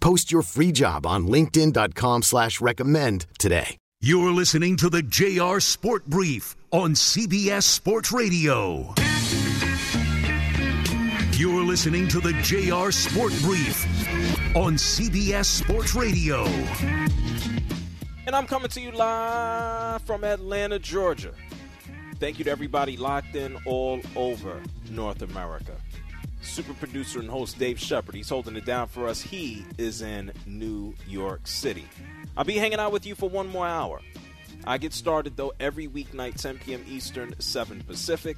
Post your free job on linkedin.com slash recommend today. You're listening to the JR Sport Brief on CBS Sports Radio. You're listening to the JR Sport Brief on CBS Sports Radio. And I'm coming to you live from Atlanta, Georgia. Thank you to everybody locked in all over North America. Super producer and host Dave Shepard. He's holding it down for us. He is in New York City. I'll be hanging out with you for one more hour. I get started though every weeknight, 10 p.m. Eastern, 7 Pacific.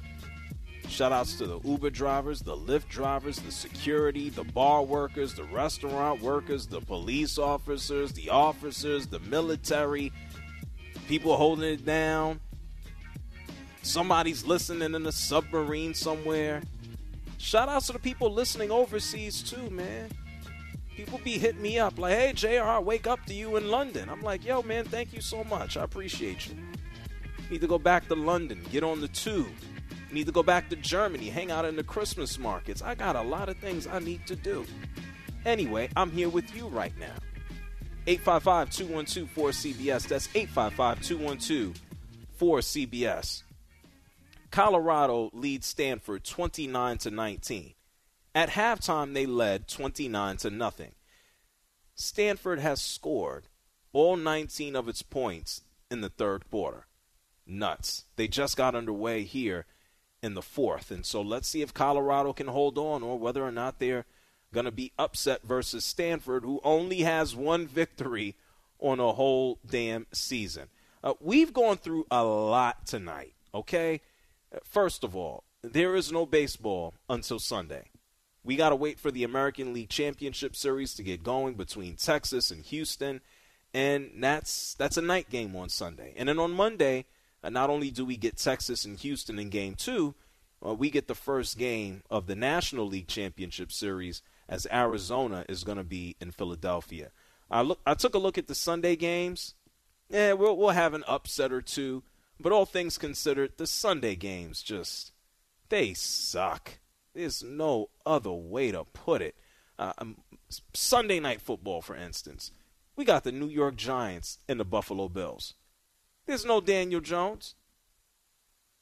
Shout outs to the Uber drivers, the Lyft drivers, the security, the bar workers, the restaurant workers, the police officers, the officers, the military, people holding it down. Somebody's listening in a submarine somewhere. Shout outs to the people listening overseas too, man. People be hitting me up like, hey, JR, wake up to you in London. I'm like, yo, man, thank you so much. I appreciate you. Need to go back to London, get on the tube Need to go back to Germany, hang out in the Christmas markets. I got a lot of things I need to do. Anyway, I'm here with you right now. 855 212 4CBS. That's 855 212 4CBS. Colorado leads Stanford 29 to 19. At halftime, they led 29 to nothing. Stanford has scored all 19 of its points in the third quarter. Nuts. They just got underway here in the fourth. And so let's see if Colorado can hold on or whether or not they're going to be upset versus Stanford, who only has one victory on a whole damn season. Uh, we've gone through a lot tonight, okay? First of all, there is no baseball until Sunday. We got to wait for the American League Championship Series to get going between Texas and Houston, and that's that's a night game on Sunday. And then on Monday, uh, not only do we get Texas and Houston in game two, uh, we get the first game of the National League Championship Series as Arizona is going to be in Philadelphia. I look, I took a look at the Sunday games. Yeah, we'll, we'll have an upset or two, but all things considered, the Sunday games just they suck. There's no other way to put it. Uh, um, Sunday night football, for instance, we got the New York Giants and the Buffalo Bills. There's no Daniel Jones.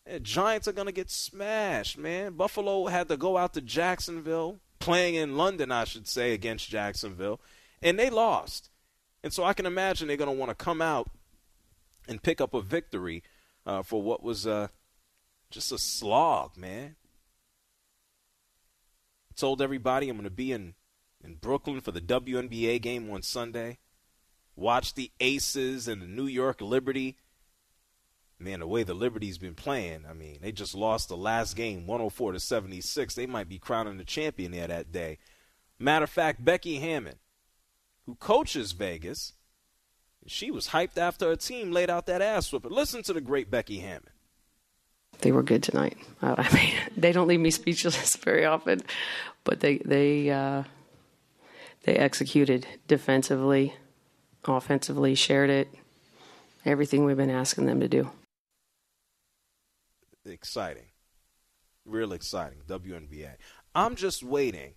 The Giants are going to get smashed, man. Buffalo had to go out to Jacksonville, playing in London, I should say, against Jacksonville, and they lost. And so I can imagine they're going to want to come out and pick up a victory uh, for what was uh, just a slog, man. I told everybody I'm going to be in, in Brooklyn for the WNBA game on Sunday. Watch the Aces and the New York Liberty man, the way the Liberty's been playing, I mean, they just lost the last game, 104 to 76. They might be crowning the champion there that day. Matter of fact, Becky Hammon, who coaches Vegas, she was hyped after her team laid out that ass whooping. Listen to the great Becky Hammon. They were good tonight. I mean, they don't leave me speechless very often, but they they uh, they executed defensively, offensively, shared it, everything we've been asking them to do exciting. Real exciting. WNBA. I'm just waiting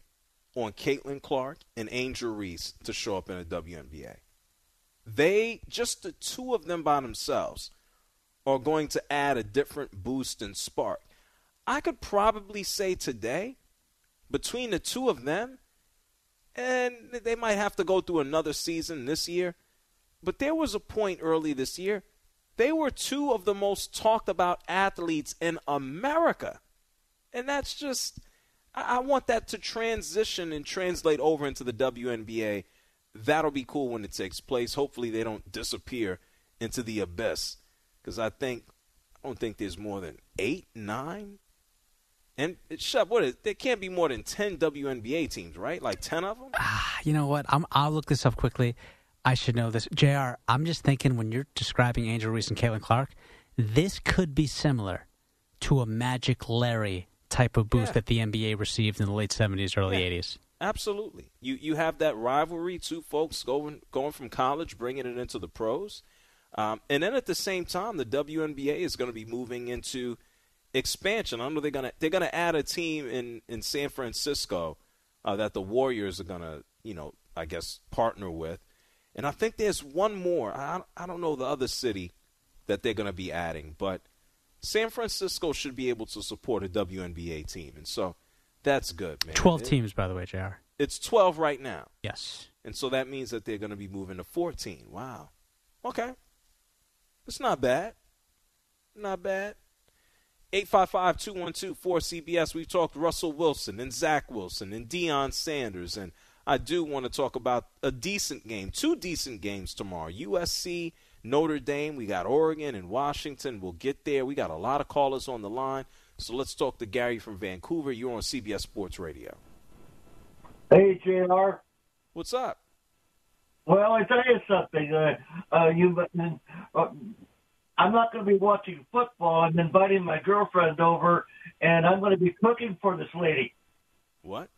on Caitlin Clark and Angel Reese to show up in a WNBA. They, just the two of them by themselves, are going to add a different boost and spark. I could probably say today, between the two of them, and they might have to go through another season this year, but there was a point early this year They were two of the most talked about athletes in America. And that's just, I, want that to transition and translate over into the WNBA. That'll be cool when it takes place. Hopefully, they don't disappear into the abyss. Because I think, I don't think there's more than eight, nine. And Shep, what is? There can't be more than ten WNBA teams, right? Like ten of them. Ah, you know what? I'm, I'll look this up quickly. I should know this. JR, I'm just thinking when you're describing Angel Reese and Caitlin Clark, this could be similar to a Magic Larry type of boost Yeah. that the NBA received in the late 70s, early Yeah. 80s. Absolutely. You you have that rivalry, two folks going going from college, bringing it into the pros, um, and then at the same time, the WNBA is going to be moving into expansion. I know they're gonna they're gonna add a team in in San Francisco uh, that the Warriors are gonna you know I guess partner with, and I think there's one more. I I don't know the other city that they're gonna be adding, but San Francisco should be able to support a WNBA team, and so that's good, man. 12 It- teams, by the way, JR. it's 12 right now. Yes. And so that means that they're going to be moving to 14. Wow. Okay. It's not bad. Not bad. 855-212-4CBS. We've talked Russell Wilson and Zach Wilson and Deion Sanders. And I do want to talk about a decent game, two decent games tomorrow. USC, Notre Dame. We got Oregon and Washington. We'll get there. We got a lot of callers on the line. So let's talk to Gary from Vancouver. You're on CBS Sports Radio. Hey, JR. What's up? Well, I tell you something. Uh, uh, you, uh, I'm not going to be watching football. I'm inviting my girlfriend over, and I'm going to be cooking for this lady. What?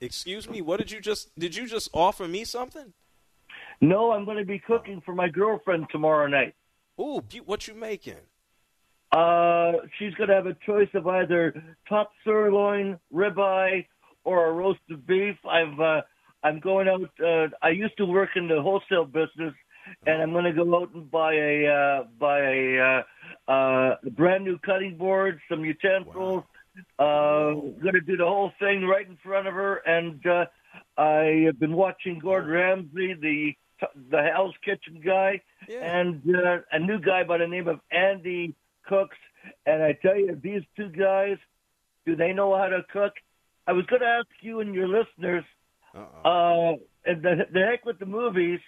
Excuse me. What did you just? Did you just offer me something? No, I'm going to be cooking for my girlfriend tomorrow night. Ooh, what you making? Uh, she's going to have a choice of either top sirloin, ribeye, or a roast of beef. I've uh, I'm going out. Uh, I used to work in the wholesale business, and I'm going to go out and buy a uh, buy a uh, uh, brand new cutting board, some utensils. Uh, going to do the whole thing right in front of her, and uh, I have been watching Gordon Ramsay, the the Hell's Kitchen guy, Yeah. and uh, a new guy by the name of Andy Cooks. And I tell you, these two guys, do they know how to cook? I was going to ask you and your listeners, Uh-uh. uh, and the, the heck with the movies,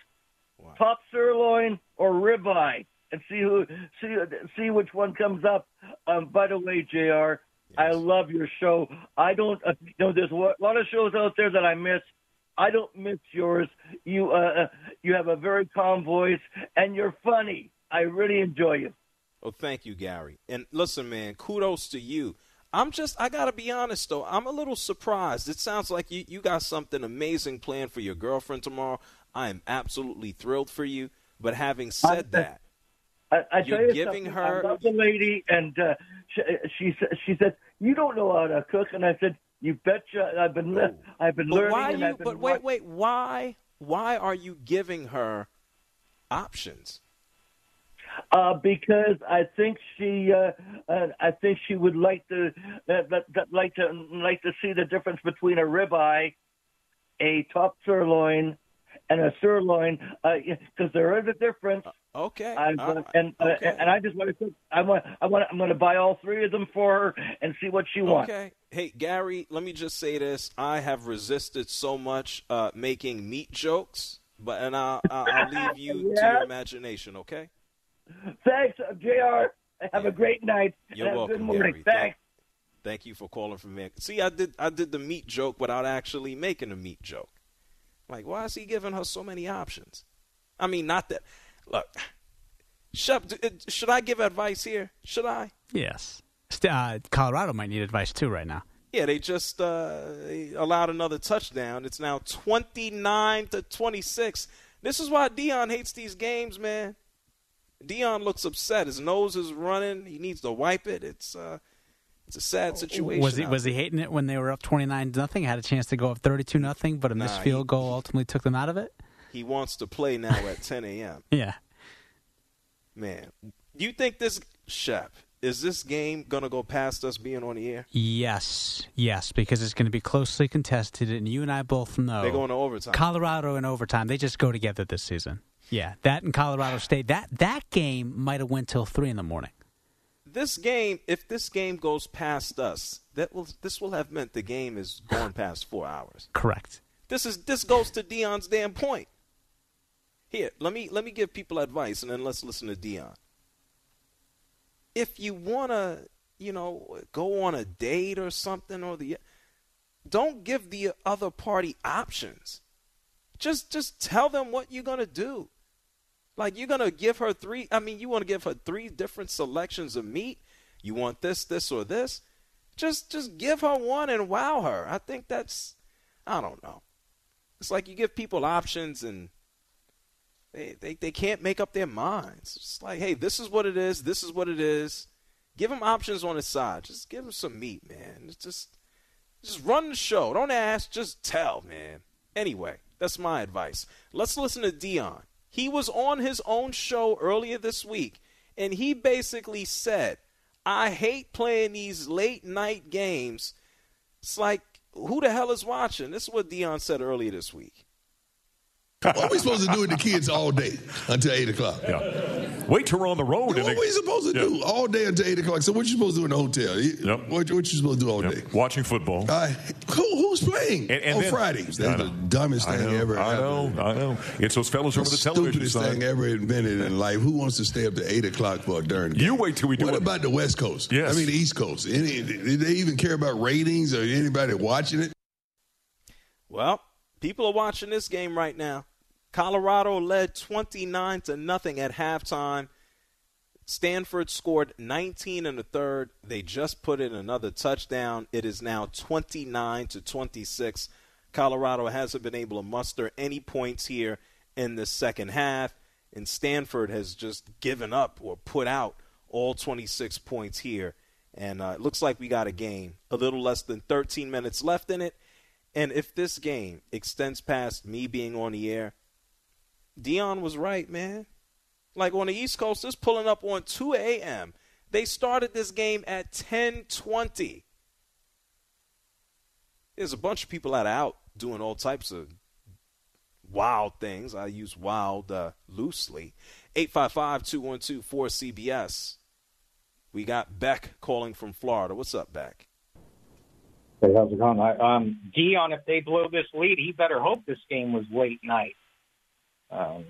top sirloin or ribeye, and see who see see which one comes up. Um, by the way, Jr. I love your show. I don't, uh, you know, there's a lot of shows out there that I miss. I don't miss yours. You, uh, uh, you have a very calm voice, and you're funny. I really enjoy you. Oh, thank you, Gary. And listen, man, kudos to you. I'm just, I got to be honest, though. I'm a little surprised. It sounds like you, you got something amazing planned for your girlfriend tomorrow. I am absolutely thrilled for you. But having said that, I, I You're you giving her- I love the lady, and uh, she, she she said, "You don't know how to cook," and I said, "You betcha! I've been le- I've been but learning." why you, but wait, wait, why, why are you giving her options? Uh, because I think she, uh, uh, I think she would like to, uh, like to, like to see the difference between a ribeye, a top sirloin, and a sirloin, because there is a difference. Okay. All right, and uh, okay. and I just want to, I want, I want, I'm going to buy all three of them for her and see what she wants. Okay. Hey, Gary, let me just say this. I have resisted so much uh, making meat jokes, but and I'll, I'll, I'll leave you to your imagination, okay? Thanks, uh, Jr. Have a great night. You're and have welcome, Good morning. Gary. Thanks. Thank you for calling from Van. See, I did I did the meat joke without actually making a meat joke. Like, why is he giving her so many options? I mean, not that. Look, Shep, should I give advice here? Should I? Yes. Uh, Colorado might need advice too right now. Yeah, they just uh, allowed another touchdown. It's now 29 to 26. This is why Deion hates these games, man. Deion looks upset. His nose is running. He needs to wipe it. It's uh, it's a sad situation. Was he was he hating it when they were up twenty nine nothing? Had a chance to go up thirty two nothing, but a missed Nah, field he- goal ultimately took them out of it. He wants to play now at 10 a.m. Yeah. Man, you think this Shep is this game gonna go past us being on the air? Yes, yes, because it's going to be closely contested, and you and I both know They're going to overtime. Colorado in overtime. They just go together this season. Yeah, that in Colorado State. That that game might have went till three in the morning. This game, if this game goes past us, that will this will have meant the game is going past four hours. Correct. This is this goes to Deion's damn point. Here, let me let me give people advice, and then let's listen to Deion. If you wanna, you know, go on a date or something, or the, don't give the other party options. Just just tell them what you're gonna do. Like you're gonna give her three. I mean, you want to give her three different selections of meat. You want this, this, or this. Just just give her one and wow her. I think that's. I don't know. It's like you give people options and they, they, they can't make up their minds. It's like, hey, this is what it is. This is what it is. Give them options on the side. Just give them some meat, man. It's just just run the show. Don't ask. Just tell, man. Anyway, that's my advice. Let's listen to Deion. He was on his own show earlier this week, and he basically said, I hate playing these late night games. It's like, who the hell is watching? This is what Deion said earlier this week. What are we supposed to do with the kids all day until 8 o'clock? Yeah. Wait till we're on the road. What are we supposed to do all day until 8 o'clock? So what are you supposed to do in the hotel? Yep. What, what you supposed to do all Yep. day? Watching football. Uh, who, who's playing And- and on then- Fridays? That's the dumbest I thing know, ever. I know, I know. It's those fellows over the television Stupidest side. thing ever invented in life. Who wants to stay up to 8 o'clock for a darn game? You wait till we do What it. about the West Coast? Yes. I mean, the East Coast. Any, did they even care about ratings or anybody watching it? Well, people are watching this game right now. Colorado led 29 to nothing at halftime. Stanford scored 19 in the third. They just put in another touchdown. It is now 29 to 26. Colorado hasn't been able to muster any points here in the second half, and Stanford has just given up or put out all 26 points here. And uh, it looks like we got a game. A little less than 13 minutes left in it. And if this game extends past me being on the air, Deion was right, man. Like on the East Coast, it's pulling up on 2 a.m. They started this game at 10:20. There's a bunch of people out doing all types of wild things. I use wild uh, loosely. 855-212-4CBS. We got Beck calling from Florida. What's up, Beck? Hey, how's it going? I, um, Deion, if they blow this lead, he better hope this game was late night. Um,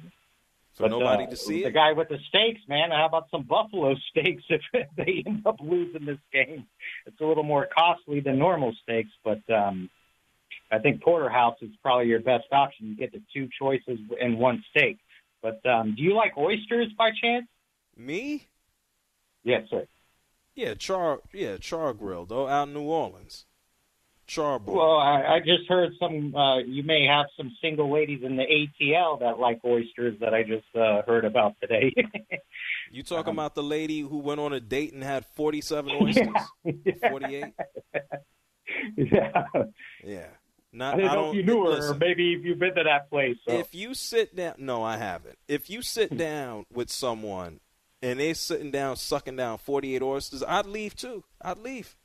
For nobody to see the it? guy with the steaks, man. How about some buffalo steaks if they end up losing this game? It's a little more costly than normal steaks, but um, I think porterhouse is probably your best option. You get the two choices in one steak. But um, do you like oysters by chance? Me? Yes, sir. Yeah, char yeah, char grill though out in New Orleans. Well, I, I just heard some. Uh, you may have some single ladies in the ATL that like oysters that I just uh, heard about today. You talking about the lady who went on a date and had 47 oysters? 48? yeah, Yeah. Not, I didn't know don't, if you knew her, or maybe if you've been to that place. So. If you sit down, no, I haven't. If you sit down with someone and they're sitting down sucking down 48 oysters, I'd leave too. I'd leave.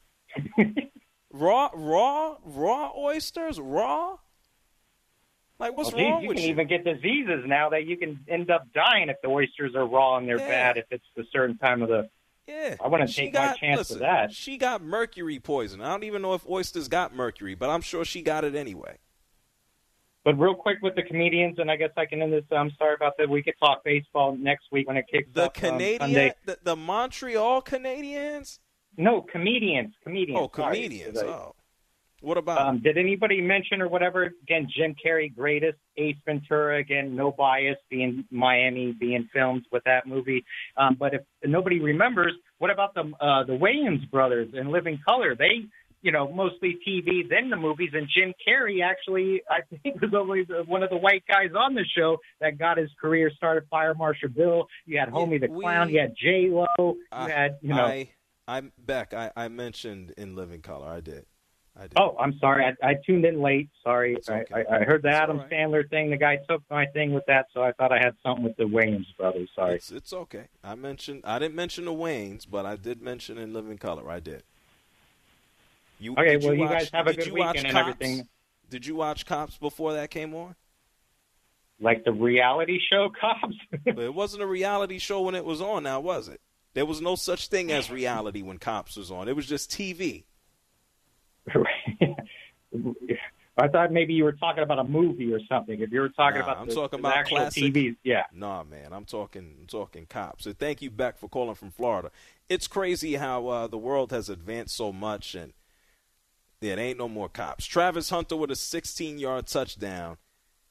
Raw, raw, raw oysters, raw. Like what's well, geez, wrong you with can you? even get diseases now that you can end up dying if the oysters are raw and they're Yeah. bad if it's a certain time of the. Yeah, I wouldn't She take my chance listen, with that. She got mercury poison. I don't even know if oysters got mercury, but I'm sure she got it anyway. But real quick with the comedians, and I guess I can end this. I'm sorry about that. We could talk baseball next week when it kicks The off. um, Canadian, the, the Montreal Canadiens. No, comedians. Comedians. Oh, sorry. comedians. Oh, what about? Um, did anybody mention or whatever? Again, Jim Carrey, greatest. Ace Ventura, again, no bias, being Miami, being filmed with that movie. Um, but if nobody remembers, what about the uh, the Wayans brothers in Living Color? They, you know, mostly TV, then the movies. And Jim Carrey actually, I think, was only the, one of the white guys on the show that got his career started. Fire Marshal Bill. You had Homie the we- Clown. You had J Lo. You I, had, you know. I, I'm Beck. I, I mentioned in Living Color. I did. I did. Oh, I'm sorry. I, I tuned in late. Sorry. I, okay. I, I heard the It's Adam right. Sandler thing. The guy took my thing with that, so I thought I had something with the Williams brothers. Sorry. It's, it's okay. I mentioned. I didn't mention the Wayans, but I did mention in Living Color. I did. You, Okay, did well, you watch, guys have a good weekend and everything. Did you watch Cops before that came on? like the reality show Cops. it wasn't a reality show when it was on. Now was it? There was no such thing as reality when Cops was on. It was just TV. I thought maybe you were talking about a movie or something. If you were talking Nah, about I'm the, talking the about classic. TVs, yeah. Nah, man, I'm talking I'm talking cops. So thank you, Beck, for calling from Florida. It's crazy how uh, the world has advanced so much, and yeah, there ain't no more cops. Travis Hunter with a 16-yard touchdown,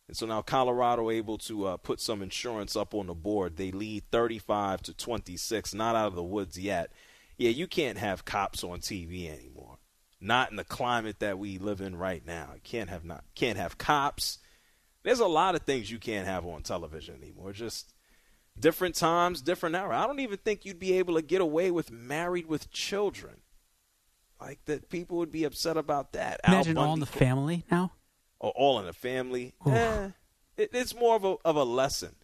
and so now Colorado able to uh, put some insurance up on the board. They lead 35 to 26, not out of the woods yet. Yeah, you can't have cops on TV anymore. Not in the climate that we live in right now. You can't have not can't have cops. There's a lot of things you can't have on television anymore. Just different times, different era. I don't even think you'd be able to get away with married with children. Like that, people would be upset about that. Imagine all in the family now. Or all in the family. Eh, it, it's more of a of a lesson.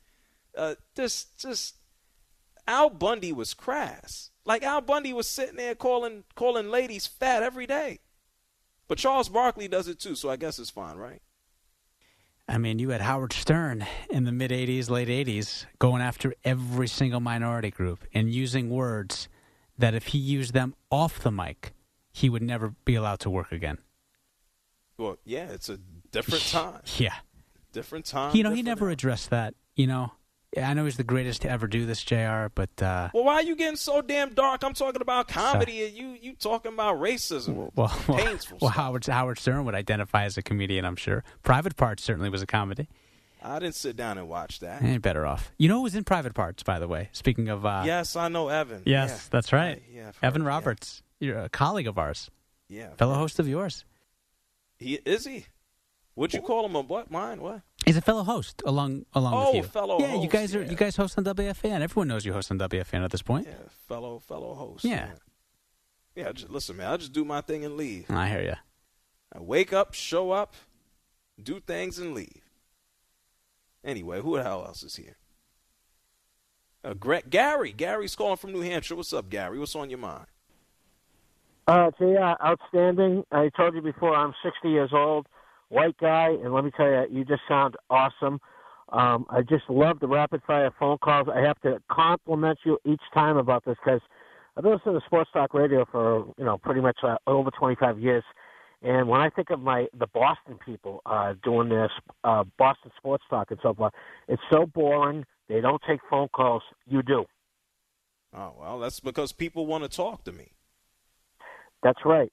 Uh, just just Al Bundy was crass. Like Al Bundy was sitting there calling calling ladies fat every day. But Charles Barkley does it too, so I guess it's fine, right? I mean, you had Howard Stern in the mid 80s, late 80s, going after every single minority group and using words that if he used them off the mic, he would never be allowed to work again. Well, yeah, it's a different time. Yeah. Different time. you know, he never addressed that. You know, I know he's the greatest to ever do this, JR, but, uh, Well, why are you getting so damn dark? I'm talking about comedy, and you you talking about racism. well, well, Painful well Howard, Howard Stern would identify as a comedian, I'm sure. Private Parts certainly was a comedy. I didn't sit down and watch that. Eh, better off. You know who was in Private Parts, by the way? Speaking of. Uh, yes, I know Evan. Yes, Yeah. that's right. Yeah, I've Evan heard, yeah. Roberts, you're a colleague of ours, Yeah, fellow host of yours. He is he? Would you call him a what? Mine? What? He's a fellow host along along Oh, with you. fellow yeah, you guys are yeah. you guys host on WFAN. Everyone knows you host on WFAN at this point. Yeah, fellow fellow host. Yeah. Yeah, just, listen, man. I'll just do my thing and leave. I hear you. I wake up, show up, do things, and leave. Anyway, who the hell else is here? Uh, Gra- Gary. Gary's calling from New Hampshire. What's up, Gary? What's on your mind? Uh, so yeah, outstanding. I told you before, I'm 60 years old, white guy, and let me tell you, you just sound awesome. Um, I just love the rapid fire phone calls. I have to compliment you each time about this because I've been listening to sports talk radio for you know pretty much uh, over 25 years, and when I think of my the Boston people uh, doing this uh, Boston sports talk and so forth, it's so boring. They don't take phone calls. You do. Oh well, that's because people want to talk to me. That's right.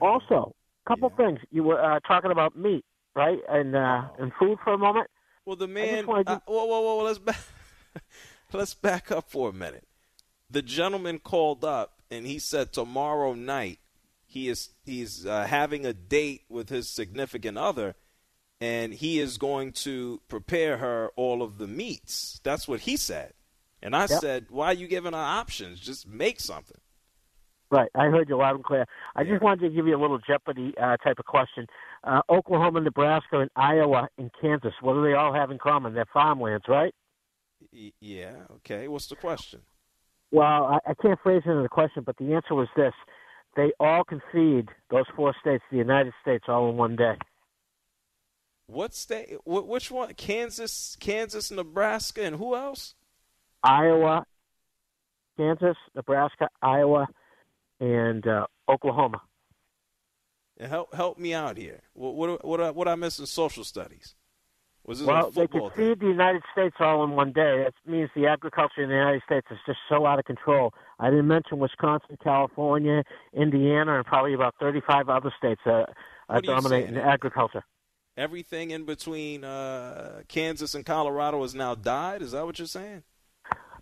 Also, couple things. You were uh, talking about meat, right, and uh, and food for a moment. Well, the man. do- uh, whoa, whoa, whoa! Let's back. let's back up for a minute. The gentleman called up and he said tomorrow night he is he's uh, having a date with his significant other, and he is going to prepare her all of the meats. That's what he said. And I Yep. said, "Why are you giving her options? Just make something." Right, I heard you loud and clear. I just wanted to give you a little Jeopardy uh, type of question. Uh, Oklahoma, Nebraska, and Iowa, and Kansas. What do they all have in common? They're farmlands, right? Y- yeah. Okay. What's the question? Well, I, I can't phrase it in a question, but the answer was this: they all concede those four states, to the United States, all in one day. What state? Wh- which one? Kansas, Kansas, Nebraska, and who else? Iowa, Kansas, Nebraska, Iowa, and uh, Oklahoma. Help help me out here. What what what what I miss in social studies? Was this Well, they thing? concede the United States all in one day. That means the agriculture in the United States is just so out of control. I didn't mention Wisconsin, California, Indiana, and probably about 35 other states uh, What are you dominating agriculture. Everything in between uh, Kansas and Colorado has now died. Is that what you're saying?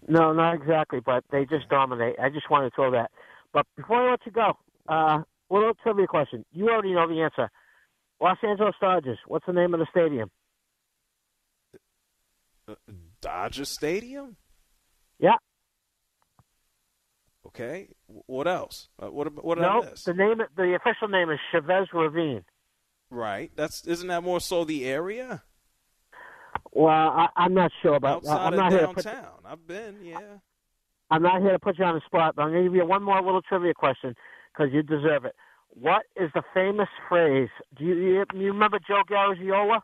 No, not exactly, but they just dominate. I just wanted to throw that. But before I let you go, uh, little trivia question. You already know the answer. Los Angeles Dodgers. What's the name of the stadium? Dodger Stadium. Yeah. Okay. What else? Uh, what what no, the name. The official name is Chavez Ravine. Right. That's isn't that more so the area Well, I, I'm not sure, about. outside I'm of not here to put downtown? I've been. Yeah. I'm not here to put you on the spot, but I'm going to give you one more little trivia question because you deserve it. What is the famous phrase? Do you, you, you remember Joe Garagiola?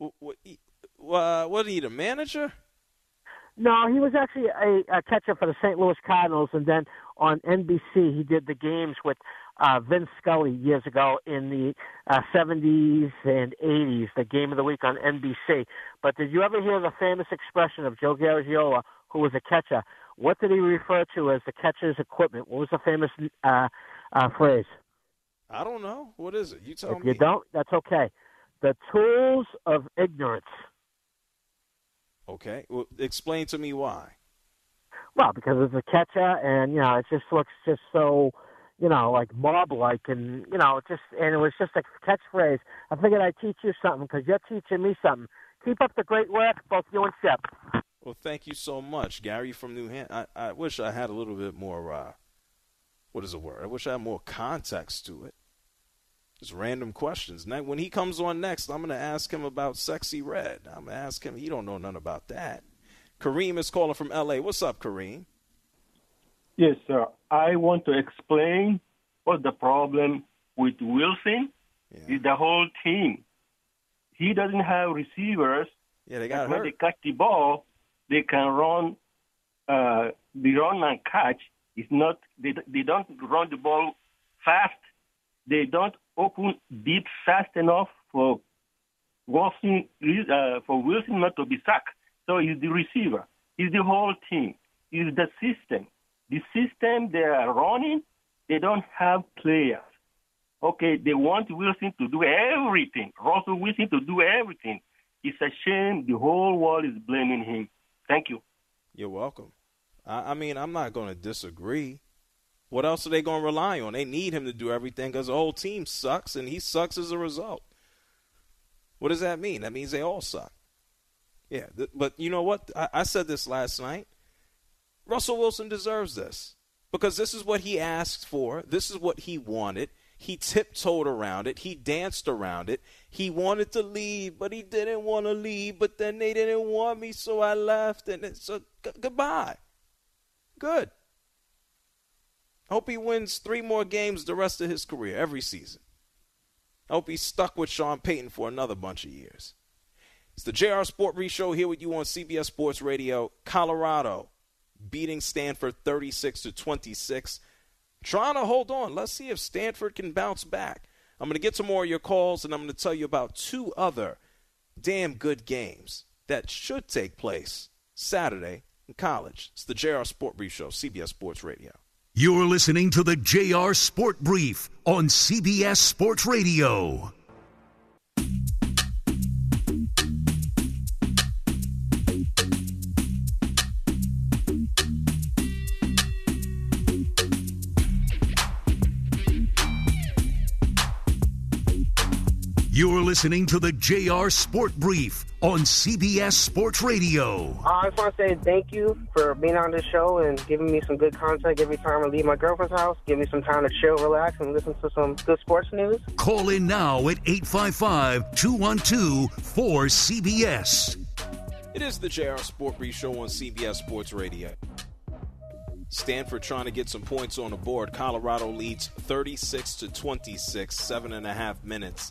W- w- uh, what? He the manager? No, he was actually a, a catcher for the St. Louis Cardinals, and then on NBC he did the games with uh, Vince Scully years ago in the uh, 70s and 80s, the game of the week on NBC. But did you ever hear the famous expression of Joe Garagiola, who was a catcher? What did he refer to as the catcher's equipment? What was the famous uh, uh, phrase? I don't know. What is it? You tell if me. you don't, that's okay. The tools of ignorance. Okay. Well, explain to me why. Well, because it's a catcher, and you know, it just looks just so, you know, like mob-like, and you know, it just and it was just a catchphrase. I figured I'd teach you something because you're teaching me something. Keep up the great work, both you and Shep. Well, thank you so much, Gary from New Hampshire. I, I wish I had a little bit more. Uh, what is the word? I wish I had more context to it. Just random questions. Now, when he comes on next, I'm going to ask him about Sexyy Red. I'm going to ask him. He don't know nothing about that. Kareem is calling from L.A. What's up, Kareem? Yes, sir. I want to explain what the problem with Wilson is the whole team. He doesn't have receivers. Yeah, they got hurt. when they catch the ball, they can run uh, the run and catch. Is not they they don't run the ball fast. They don't open deep fast enough for Wilson uh, for Wilson not to be sacked. So he's the receiver. He's the whole team. He's the system. The system they are running, they don't have players. Okay, they want Wilson to do everything. Russell Wilson to do everything. It's a shame the whole world is blaming him. Thank you. You're welcome. I, I mean, I'm not going to disagree. What else are they going to rely on? They need him to do everything because the whole team sucks, and he sucks as a result. What does that mean? That means they all suck. Yeah, th- but you know what? I, I said this last night. Russell Wilson deserves this because this is what he asked for. This is what he wanted. He tiptoed around it. He danced around it. He wanted to leave, but he didn't want to leave. But then they didn't want me, so I left. And it, so goodbye. Good. Hope he wins three more games the rest of his career, every season. I hope he's stuck with Sean Payton for another bunch of years. It's the JR Sport Brief Show here with you on CBS Sports Radio. Colorado beating Stanford 36 to 26. Trying to hold on. Let's see if Stanford can bounce back. I'm going to get to more of your calls, and I'm going to tell you about two other damn good games that should take place Saturday in college. It's the JR Sport Brief Show, CBS Sports Radio. You're listening to the JR Sport Brief on CBS Sports Radio. You're listening to the JR Sport Brief on CBS Sports Radio. Uh, I just want to say thank you for being on this show and giving me some good content every time I leave my girlfriend's house. Give me some time to chill, relax, and listen to some good sports news. Call in now at 855 212 4CBS. It is the JR Sport Brief Show on CBS Sports Radio. Stanford trying to get some points on the board. Colorado leads 36 to 26, seven and a half minutes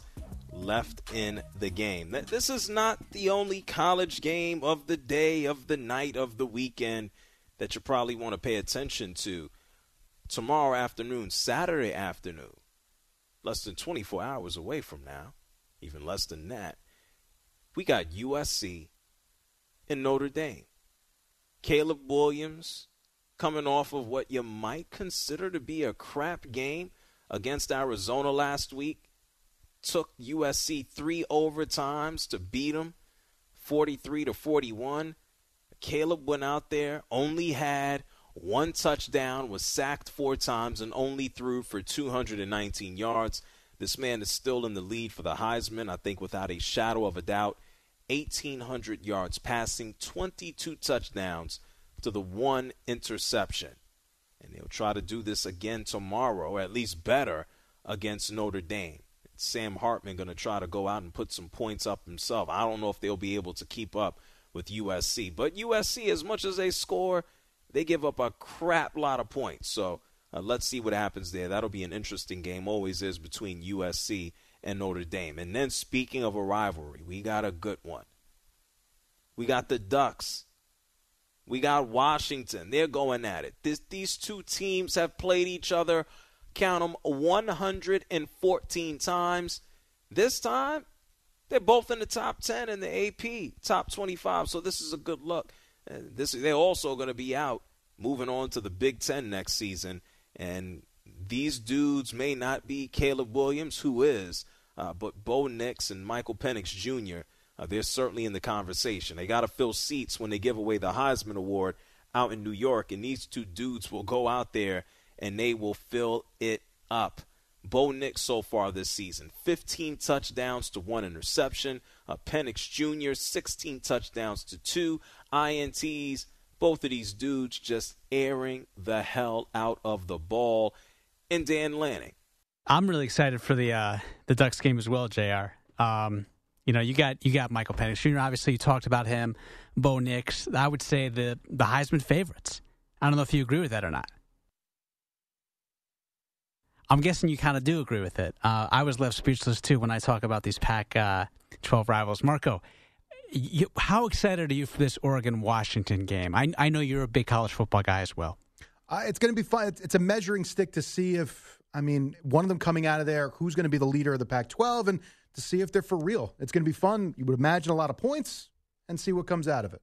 left in the game. This is not the only college game of the day, of the night, of the weekend that you probably want to pay attention to. Tomorrow afternoon, Saturday afternoon, less than 24 hours away from now, even less than that, we got USC and Notre Dame. Caleb Williams coming off of what you might consider to be a crap game against Arizona last week took USC three overtimes to beat them, 43 to 41. Caleb went out there, only had one touchdown, was sacked four times, and only threw for 219 yards. This man is still in the lead for the Heisman, I think, without a shadow of a doubt. 1,800 yards passing, 22 touchdowns to the one interception. And they'll try to do this again tomorrow, or at least better, against Notre Dame. Sam Hartman going to try to go out and put some points up himself. I don't know if they'll be able to keep up with USC. But USC, as much as they score, they give up a crap lot of points. So uh, let's see what happens there. That'll be an interesting game, always is, between USC and Notre Dame. And then speaking of a rivalry, we got a good one. We got the Ducks. We got Washington. They're going at it. This, these two teams have played each other, count them, 114 times. This time, they're both in the top 10 in the AP, top 25. So this is a good look. And this they're also going to be out moving on to the Big Ten next season. And these dudes may not be Caleb Williams, who is, uh, but Bo Nix and Michael Penix Jr. Uh, they're certainly in the conversation. They got to fill seats when they give away the Heisman Award out in New York, and these two dudes will go out there and they will fill it up. Bo Nix so far this season, 15 touchdowns to one interception. Uh, Penix Jr., 16 touchdowns to two INTs. Both of these dudes just airing the hell out of the ball. And Dan Lanning. I'm really excited for the uh, the Ducks game as well, Jr. Um, you know, you got you got Michael Penix Jr. Obviously, you talked about him. Bo Nix. I would say the the Heisman favorites. I don't know if you agree with that or not. I'm guessing you kind of do agree with it. Uh, I was left speechless too when I talk about these Pac uh, 12 rivals. Marco, you, how excited are you for this Oregon Washington game? I, I know you're a big college football guy as well. Uh, it's going to be fun. It's, it's a measuring stick to see if, I mean, one of them coming out of there, who's going to be the leader of the Pac 12, and to see if they're for real. It's going to be fun. You would imagine a lot of points and see what comes out of it.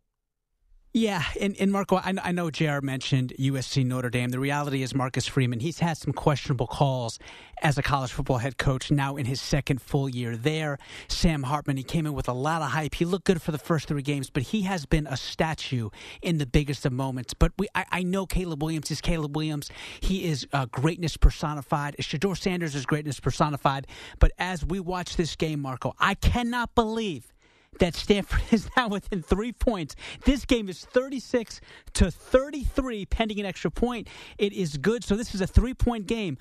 Yeah, and, and Marco, I, I know JR mentioned USC Notre Dame. The reality is Marcus Freeman, he's had some questionable calls as a college football head coach now in his second full year there. Sam Hartman, he came in with a lot of hype. He looked good for the first three games, but he has been a statue in the biggest of moments. But we, I, I know Caleb Williams is Caleb Williams. He is uh, greatness personified. Shedeur Sanders is greatness personified. But as we watch this game, Marco, I cannot believe that Stanford is now within three points. This game is 36 to 33, pending an extra point. It is good. So this is a three point game.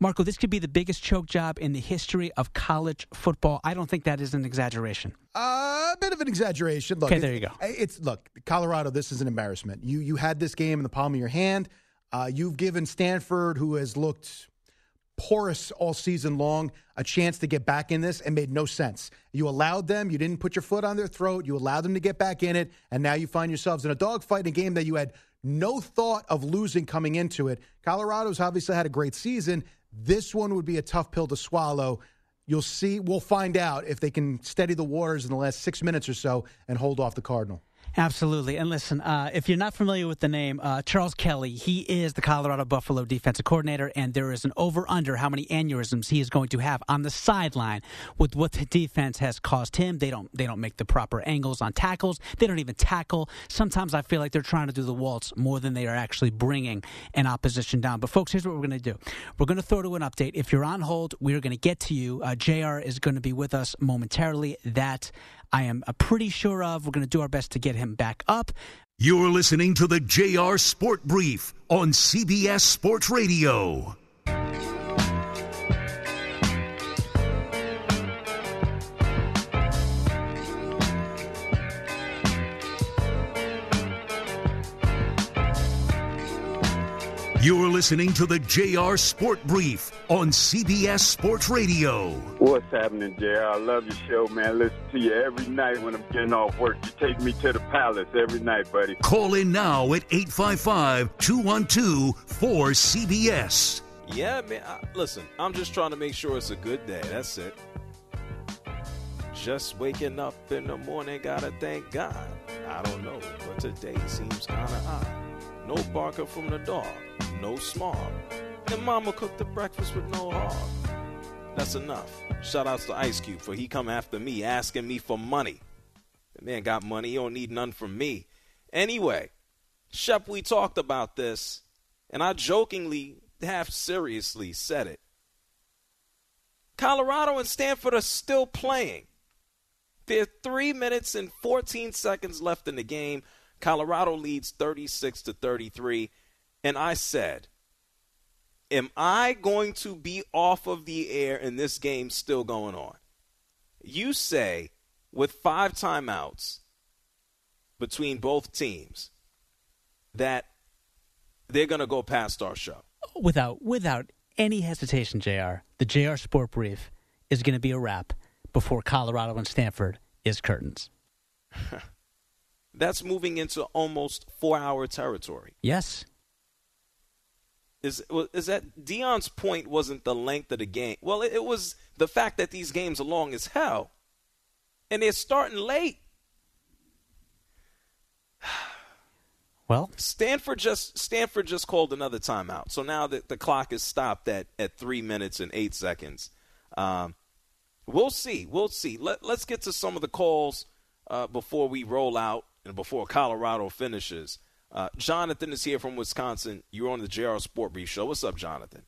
Marco, this could be the biggest choke job in the history of college football. I don't think that is an exaggeration. Uh, a bit of an exaggeration. Look, okay, there you go. It's look, Colorado. This is an embarrassment. You you had this game in the palm of your hand. Uh, you've given Stanford, who has looked porous all season long, a chance to get back in this and made no sense. You allowed them, you didn't put your foot on their throat, you allowed them to get back in it, and now you find yourselves in a dogfight in a game that you had no thought of losing coming into it. Colorado's obviously had a great season. This one would be a tough pill to swallow. You'll see, we'll find out if they can steady the waters in the last six minutes or so and hold off the Cardinal. Absolutely. And listen, uh, if you're not familiar with the name, uh, Charles Kelly, he is the Colorado Buffalo defensive coordinator, and there is an over under how many aneurysms he is going to have on the sideline with what the defense has caused him. They don't they don't make the proper angles on tackles. They don't even tackle. Sometimes I feel like they're trying to do the waltz more than they are actually bringing an opposition down. But folks, here's what we're going to do. We're going to throw to an update. If you're on hold, we're going to get to you. Uh, Jr. is going to be with us momentarily. That I am uh, pretty sure of. We're going to do our best to get him back up. You're listening to the JR Sport Brief on CBS Sports Radio. You're listening to the JR Sport Brief on CBS Sports Radio. What's happening, JR? I love your show, man. I listen to you every night when I'm getting off work. You take me to the palace every night, buddy. Call in now at 855 212 4CBS. Yeah, man. I, listen, I'm just trying to make sure it's a good day. That's it. Just waking up in the morning, gotta thank God. I don't know, but today seems kind of odd. No barker from the dog, no smog. And mama cooked the breakfast with no hog. That's enough. Shout outs to Ice Cube for he come after me, asking me for money. The man got money, he don't need none from me. Anyway, Shep, we talked about this, and I jokingly, half seriously said it. Colorado and Stanford are still playing. There are three minutes and 14 seconds left in the game. Colorado leads 36 to 33. And I said, Am I going to be off of the air and this game still going on? You say, with five timeouts between both teams, that they're going to go past our show. Without without any hesitation, JR, the JR Sport Brief is going to be a wrap before Colorado and Stanford is curtains. That's moving into almost four-hour territory. Yes. Is is that Deion's point wasn't the length of the game? Well, it, it was the fact that these games are long as hell, and they're starting late. Well, Stanford just Stanford just called another timeout. So now that the clock is stopped at, at three minutes and eight seconds. Um, we'll see. We'll see. Let, let's get to some of the calls uh, before we roll out before Colorado finishes. Uh, Jonathan is here from Wisconsin. You're on the JR Sport Brief Show. What's up, Jonathan?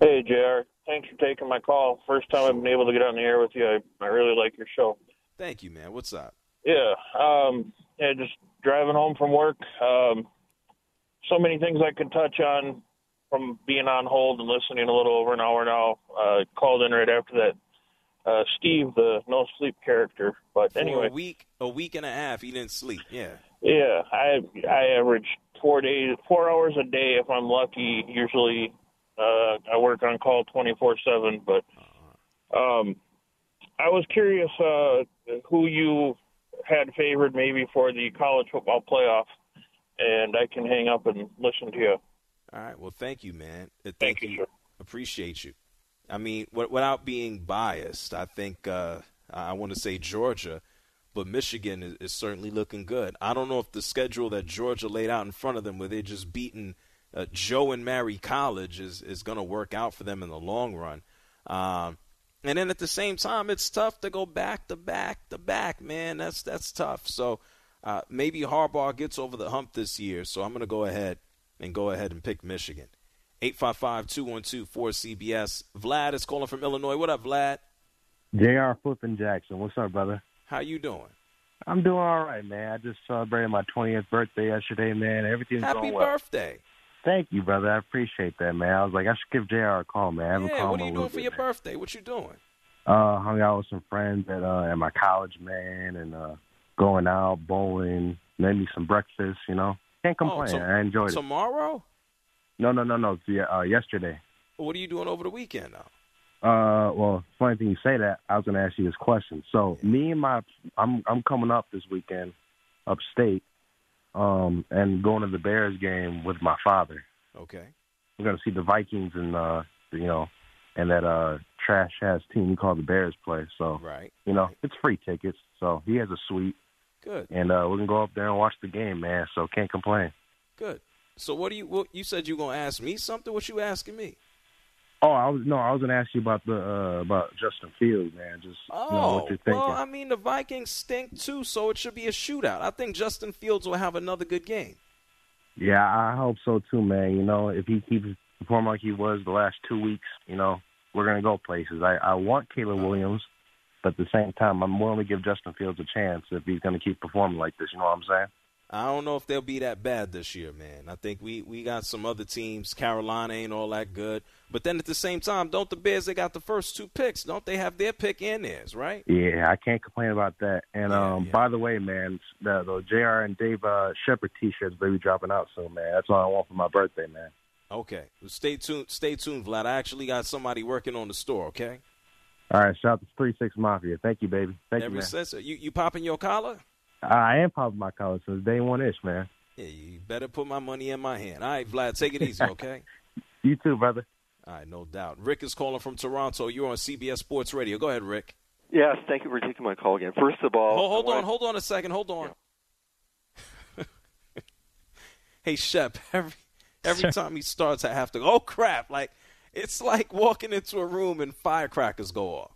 Hey, JR. Thanks for taking my call. First time I've been able to get on the air with you. I, I really like your show. Thank you, man. What's up? Yeah. Um, yeah, just driving home from work. Um, so many things I could touch on from being on hold and listening a little over an hour now. Uh, called in right after that. Uh, Steve, the no sleep character. But For anyway, a week, a week and a half, he didn't sleep. Yeah. yeah, I I average four days, four hours a day if I'm lucky. Usually, uh, I work on call twenty four seven. But um, I was curious uh, who you had favored maybe for the college football playoff, and I can hang up and listen to you. All right. Well, thank you, man. Uh, Thank, you. Appreciate you. I mean, without being biased, I think uh, I want to say Georgia, but Michigan is, is certainly looking good. I don't know if the schedule that Georgia laid out in front of them, where they're just beating uh, Joe and Mary College, is is going to work out for them in the long run. Um, and then at the same time, it's tough to go back to back to back, man. That's that's tough. So uh, maybe Harbaugh gets over the hump this year. So I'm going to go ahead and go ahead and pick Michigan. 855-212-4CBS. Vlad is calling from Illinois. What up, Vlad? Jr. Flippin Jackson. What's up, brother? How you doing? I'm doing all right, man. I just celebrated my 20th birthday yesterday, man. Everything's Happy going well. Happy birthday. Thank you, brother. I appreciate that, man. I was like, I should give Jr. a call, man. Yeah, called what are you doing for bit, your man. birthday? What you doing? Uh, hung out with some friends at uh, at my college, man, and uh, going out bowling, made me some breakfast. You know, can't complain. tom- I enjoyed it. Tomorrow? No, no, no, no. it's, yeah, Uh, yesterday. What are you doing over the weekend now? Uh, well, funny thing you say that. I was going to ask you this question. So, me and my, I'm I'm coming up this weekend, upstate, um, and going to the Bears game with my father. Okay. We're going to see the Vikings and uh, you know, and that uh trash ass team we call the Bears play. So, Right. you know, it's free tickets. So he has a suite, Good. and uh, we can go up there and watch the game, man. So can't complain. Good. So what do you? What, you said you were gonna ask me something. What you asking me? Oh, I was no, I was going to ask you about the uh about Justin Fields, man. Just you know Oh, what you're thinking. well, I mean the Vikings stink too, so it should be a shootout. I think Justin Fields will have another good game. Yeah, I hope so too, man. You know, if he keeps performing like he was the last two weeks, you know, we're gonna go places. I, I want Caleb Williams, but at the same time, I'm willing to give Justin Fields a chance if he's gonna keep performing like this. You know what I'm saying? I don't know if they'll be that bad this year, man. I think we, we got some other teams. Carolina ain't all that good. But then at the same time, don't the Bears, they got the first two picks. Don't they have their pick in theirs, right? Yeah, I can't complain about that. And um, by the way, man, the, the Jr. and Dave uh, Shepard T-shirts will be dropping out soon, man. That's all I want for my birthday, man. Okay. Well, stay tuned. Stay tuned, Vlad. I actually got somebody working on the store, okay? All right, shout out to Three Six Mafia. Thank you, baby. Thank Ever you, man. since you, you popping your collar? I am popping my collar since day one ish, man. Yeah, you better put my money in my hand. All right, Vlad, take it easy, okay? You too, brother. All right, no doubt. Rick is calling from Toronto. You're on CBS Sports Radio. Go ahead, Rick. Yes, thank you for taking my call again. First of all, Hold, hold on, wanna- hold on a second. Hold on. hey, Shep, every every time he starts, I have to. Oh crap! Like it's like walking into a room and firecrackers go off.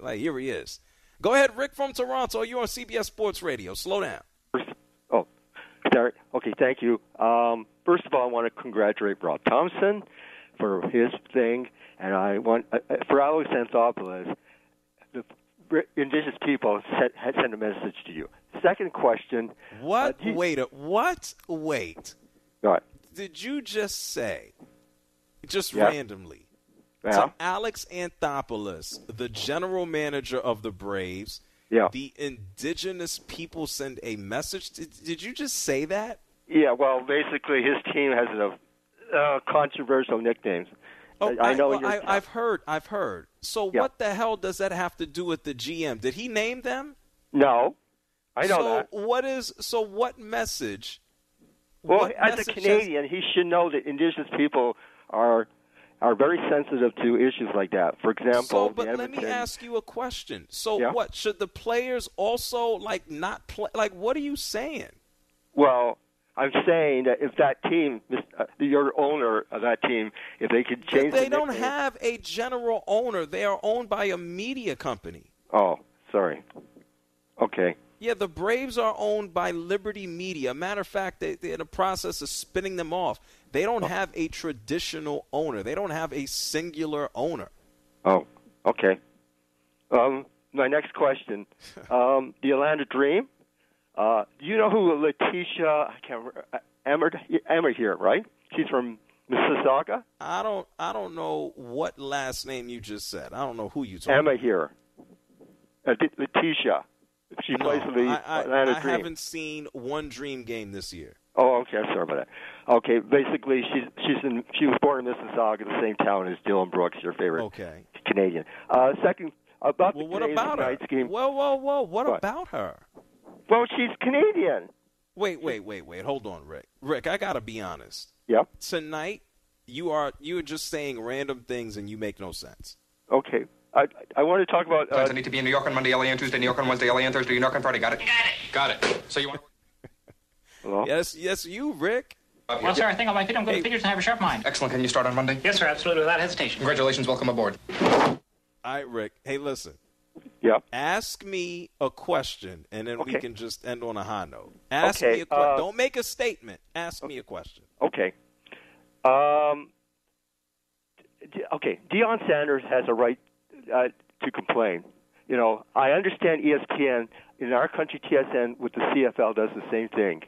Like here he is. Go ahead, Rick from Toronto. You're on CBS Sports Radio. Slow down. Oh, sorry. Okay, thank you. Um, first of all, I want to congratulate Rod Thompson for his thing, and I want uh, uh, for Alex Anthopoulos, the indigenous people sent, had sent a message to you. Second question. What? Uh, you- Wait. A, what? Wait. What? Did you just say, just Yeah. randomly, Yeah. to Alex Anthopoulos, the general manager of the Braves, Yeah. the indigenous people send a message? Did, did you just say that? Yeah, well, basically, his team has a uh, controversial nicknames. Oh, I, I know well. I, I've heard. I've heard. So Yeah. what the hell does that have to do with the GM? Did he name them? No, I know so that. what is so? What message? Well, what as a message has- Canadian, he should know that Indigenous people are are very sensitive to issues like that. For example, So, but let me ask you a question. So, Yeah. what should the players also like not play? Like, what are you saying? Well, I'm saying that if that team, uh, your owner of that team, if they could change, They the don't have a general owner. They are owned by a media company. Oh, sorry. Okay. Yeah, the Braves are owned by Liberty Media. Matter of fact, they, they're in the process of spinning them off. They don't have a traditional owner. They don't have a singular owner. Oh, okay. Um, my next question: um, the Atlanta Dream. Uh, do you know who Laeticia? I can't remember. uh, Emmer, Amihere, right? She's from Mississauga. I don't. I don't know what last name you just said. I don't know who you talking. Amihere. Uh, Laeticia. She No, plays for the I, I, Atlanta I Dream. I haven't seen one Dream game this year. Oh, okay. I'm sorry about that. Okay, basically, she's she's in she was born in Mississauga, the same town as Dillon Brooks, your favorite Okay. Canadian. Uh, second, about Well, the what Canadian about her? tonight's game. Whoa, whoa, whoa! What, What? about her? Well, she's Canadian. Wait, wait, wait, wait. Hold on, Rick. Rick, I gotta be honest. Yep. Tonight, you are you are just saying random things and you make no sense. Okay. I I want to talk about. Uh, I need to be in New York on Monday, LA on Tuesday, New York on Wednesday, LA on Thursday, New York on Friday. Got it? Got it. Got it. So you want? Hello? Yes, yes, you, Rick. Well, sir, I think on my feet I'm good at figures and I have a sharp mind. Excellent. Can you start on Monday? Yes, sir. Absolutely, without hesitation. Congratulations. Welcome aboard. All right, Rick. Hey, listen. Yep. Ask me a question, and then we can just end on a high note. Ask Okay, me a question. uh, Don't make a statement. Ask me a question. Okay. Um. D- Okay. Deion Sanders has a right uh, to complain. You know, I understand ESPN in our country. TSN with the CFL does the same thing.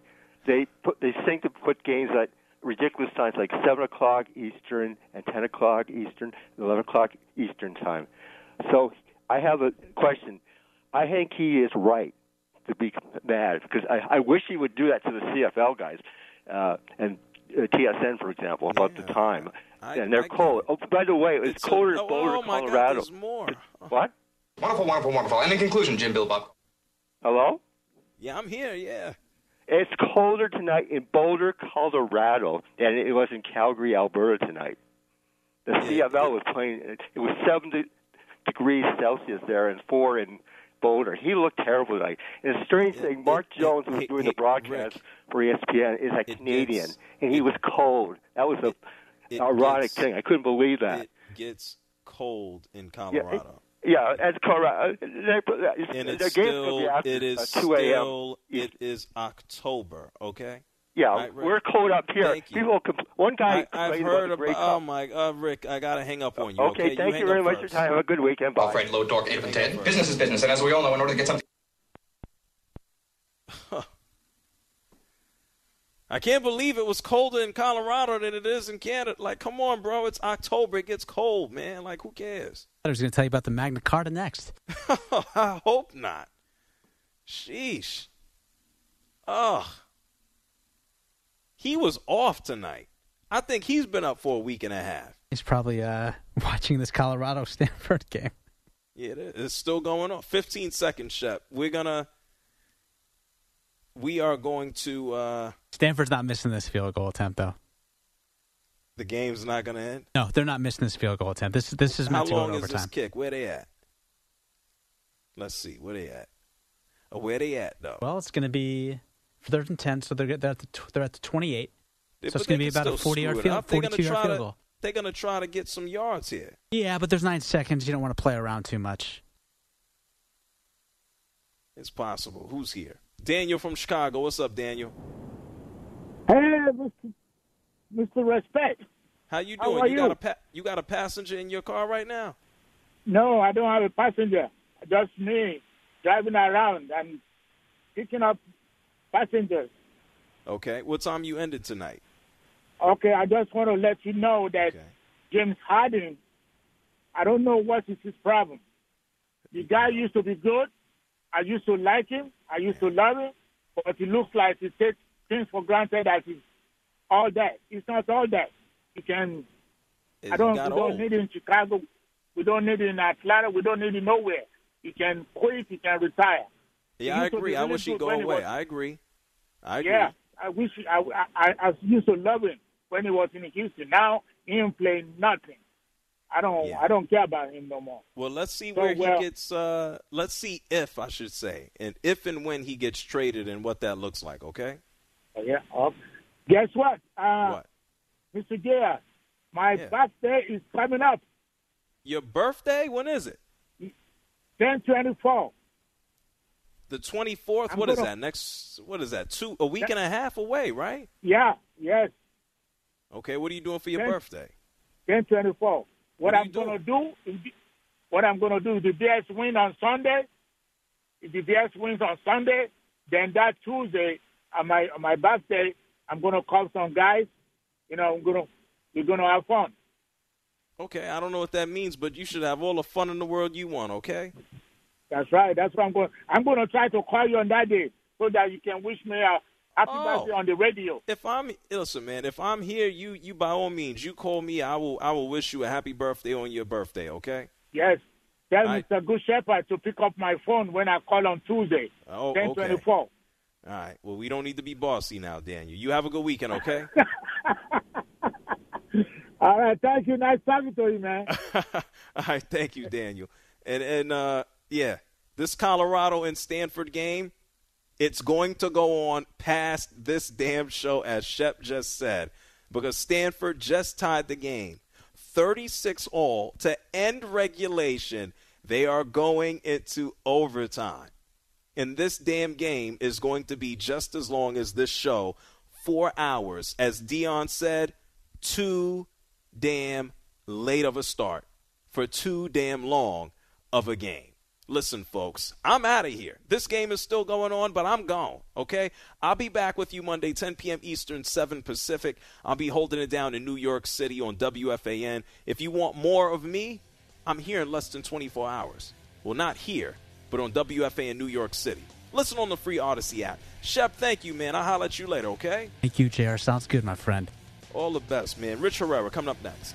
They put they seem to put games at ridiculous times like seven o'clock Eastern and ten o'clock Eastern, and eleven o'clock Eastern time. So I have a question. I think he is right to be mad because I, I wish he would do that to the CFL guys uh, and uh, TSN, for example, about the time. and they're cold. Oh, by the way, it's, colder in oh, Boulder, oh my God, Colorado. there's more. What? Wonderful, wonderful, wonderful. And in conclusion, Jim Bill Bob. Hello? Yeah, I'm here. Yeah. It's colder tonight in Boulder, Colorado, than it was in Calgary, Alberta tonight. The CFL was playing. It was 70 degrees Celsius there and four in Boulder. He looked terrible tonight. And the strange thing, Mark Jones was doing the broadcast for ESPN is a Canadian, and he was cold. That was a ironic thing. I couldn't believe that. It gets cold in Colorado. Yeah, as Colorado, and it's still gonna be after it is uh, 2 a.m. still it is October. Okay. Yeah, Right, we're cold up here. Thank you. People, compl- one guy I, I've heard about about. Oh my, uh, Rick, I gotta hang up on you. Okay, Okay, thank hang you very much for your time. Have a good weekend. Bye. Alfred, low dork, 8 of 10. Business is business, and as we all know, in order to get something. I can't believe it was colder in Colorado than it is in Canada. Like, come on, bro. It's October. It gets cold, man. Like, who cares? I was going to tell you about the Magna Carta next. I hope not. Sheesh. Ugh. He was off tonight. I think he's been up for a week and a half. He's probably uh, watching this Colorado Stanford game. Yeah, it is. it's still going on. 15 seconds, Shep. We're gonna. We are going to. uh Stanford's not missing this field goal attempt, though. The game's not gonna end. No, they're not missing this field goal attempt. This this is How meant to go long to is this overtime. kick? Where they at? Let's see. Where they at? Uh, where they at though? Well, it's going to be third and ten, so they're they're at the they're at the twenty-eight. Yeah, so it's going to be about a forty-yard field, up. They're gonna forty-two-yard try field to- goal. They're gonna try to get some yards here. Yeah, but there's nine seconds. You don't want to play around too much. It's possible. Who's here? Daniel from Chicago. What's up, Daniel? Hey, Mr. Mr. Respect. How you How doing? are you got a pa- you got a passenger in your car right now? No, I don't have a passenger. Just me driving around and picking up passengers. Okay. What time you ended tonight? Okay, I just want to let you know that James Harden, I don't know what is his problem. The guy used to be good. I used to like him. I used to love him. But it looks like he takes things for granted that he's all that. It's not all that. He can. Is I don't. We don't old? need it in Chicago. We don't need it in Atlanta. We don't need it nowhere. He can quit. He can retire. Yeah, I agree. I wish he'd go away. was- I agree. I agree. Yeah, I wish I, I I used to love him when he was in Houston. Now he ain't playing nothing. I don't I don't care about him no more. Well, let's see So, where well- he gets. Uh, let's see if I should say, and if and when he gets traded, and what that looks like. Okay. Yeah. Uh, guess what? Uh, What? Mr. J.R., my birthday is coming up. Your birthday? When is it? Ten twenty four. The twenty fourth. What is that? Next. What is that? Two. A week and a half away, right? Yeah. Yes. Okay. What are you doing for your Ten- birthday? Ten twenty four. What, What I'm gonna do? Is, what I'm gonna do? If the Bears win on Sunday. If the Bears wins on Sunday, then that Tuesday, on my on my birthday, I'm gonna call some guys. You know, I'm gonna we're gonna have fun. Okay. I don't know what that means, but you should have all the fun in the world you want. Okay. That's right. That's what I'm going. I'm going to try to call you on that day so that you can wish me a happy Oh. birthday on the radio. If I'm listen, man. If I'm here, you you by all means, you call me. I will I will wish you a happy birthday on your birthday. Okay. Yes. Tell I- Mr. Good Shepherd to pick up my phone when I call on Tuesday. Oh, ten okay. twenty four. All right. Well, we don't need to be bossy now, Daniel. You have a good weekend, okay? All right. Thank you. Nice talking to you, man. All right. Thank you, Daniel. And and uh, yeah, this Colorado and Stanford game, it's going to go on past this damn show, as Shep just said, because Stanford just tied the game, 36 all to end regulation. They are going into overtime. And this damn game is going to be just as long as this show, four hours. As Deion said, too damn late of a start for too damn long of a game. Listen, folks, I'm out of here. This game is still going on, but I'm gone, okay? I'll be back with you Monday, 10 p.m. Eastern, 7 Pacific. I'll be holding it down in New York City on WFAN. If you want more of me, I'm here in less than 24 hours. Well, not here, but on WFAN New York City. Listen on the free Audacy app. Shep, thank you, man. I'll holler at you later, okay? Thank you, JR. Sounds good, my friend. All the best, man. Rich Herrera coming up next.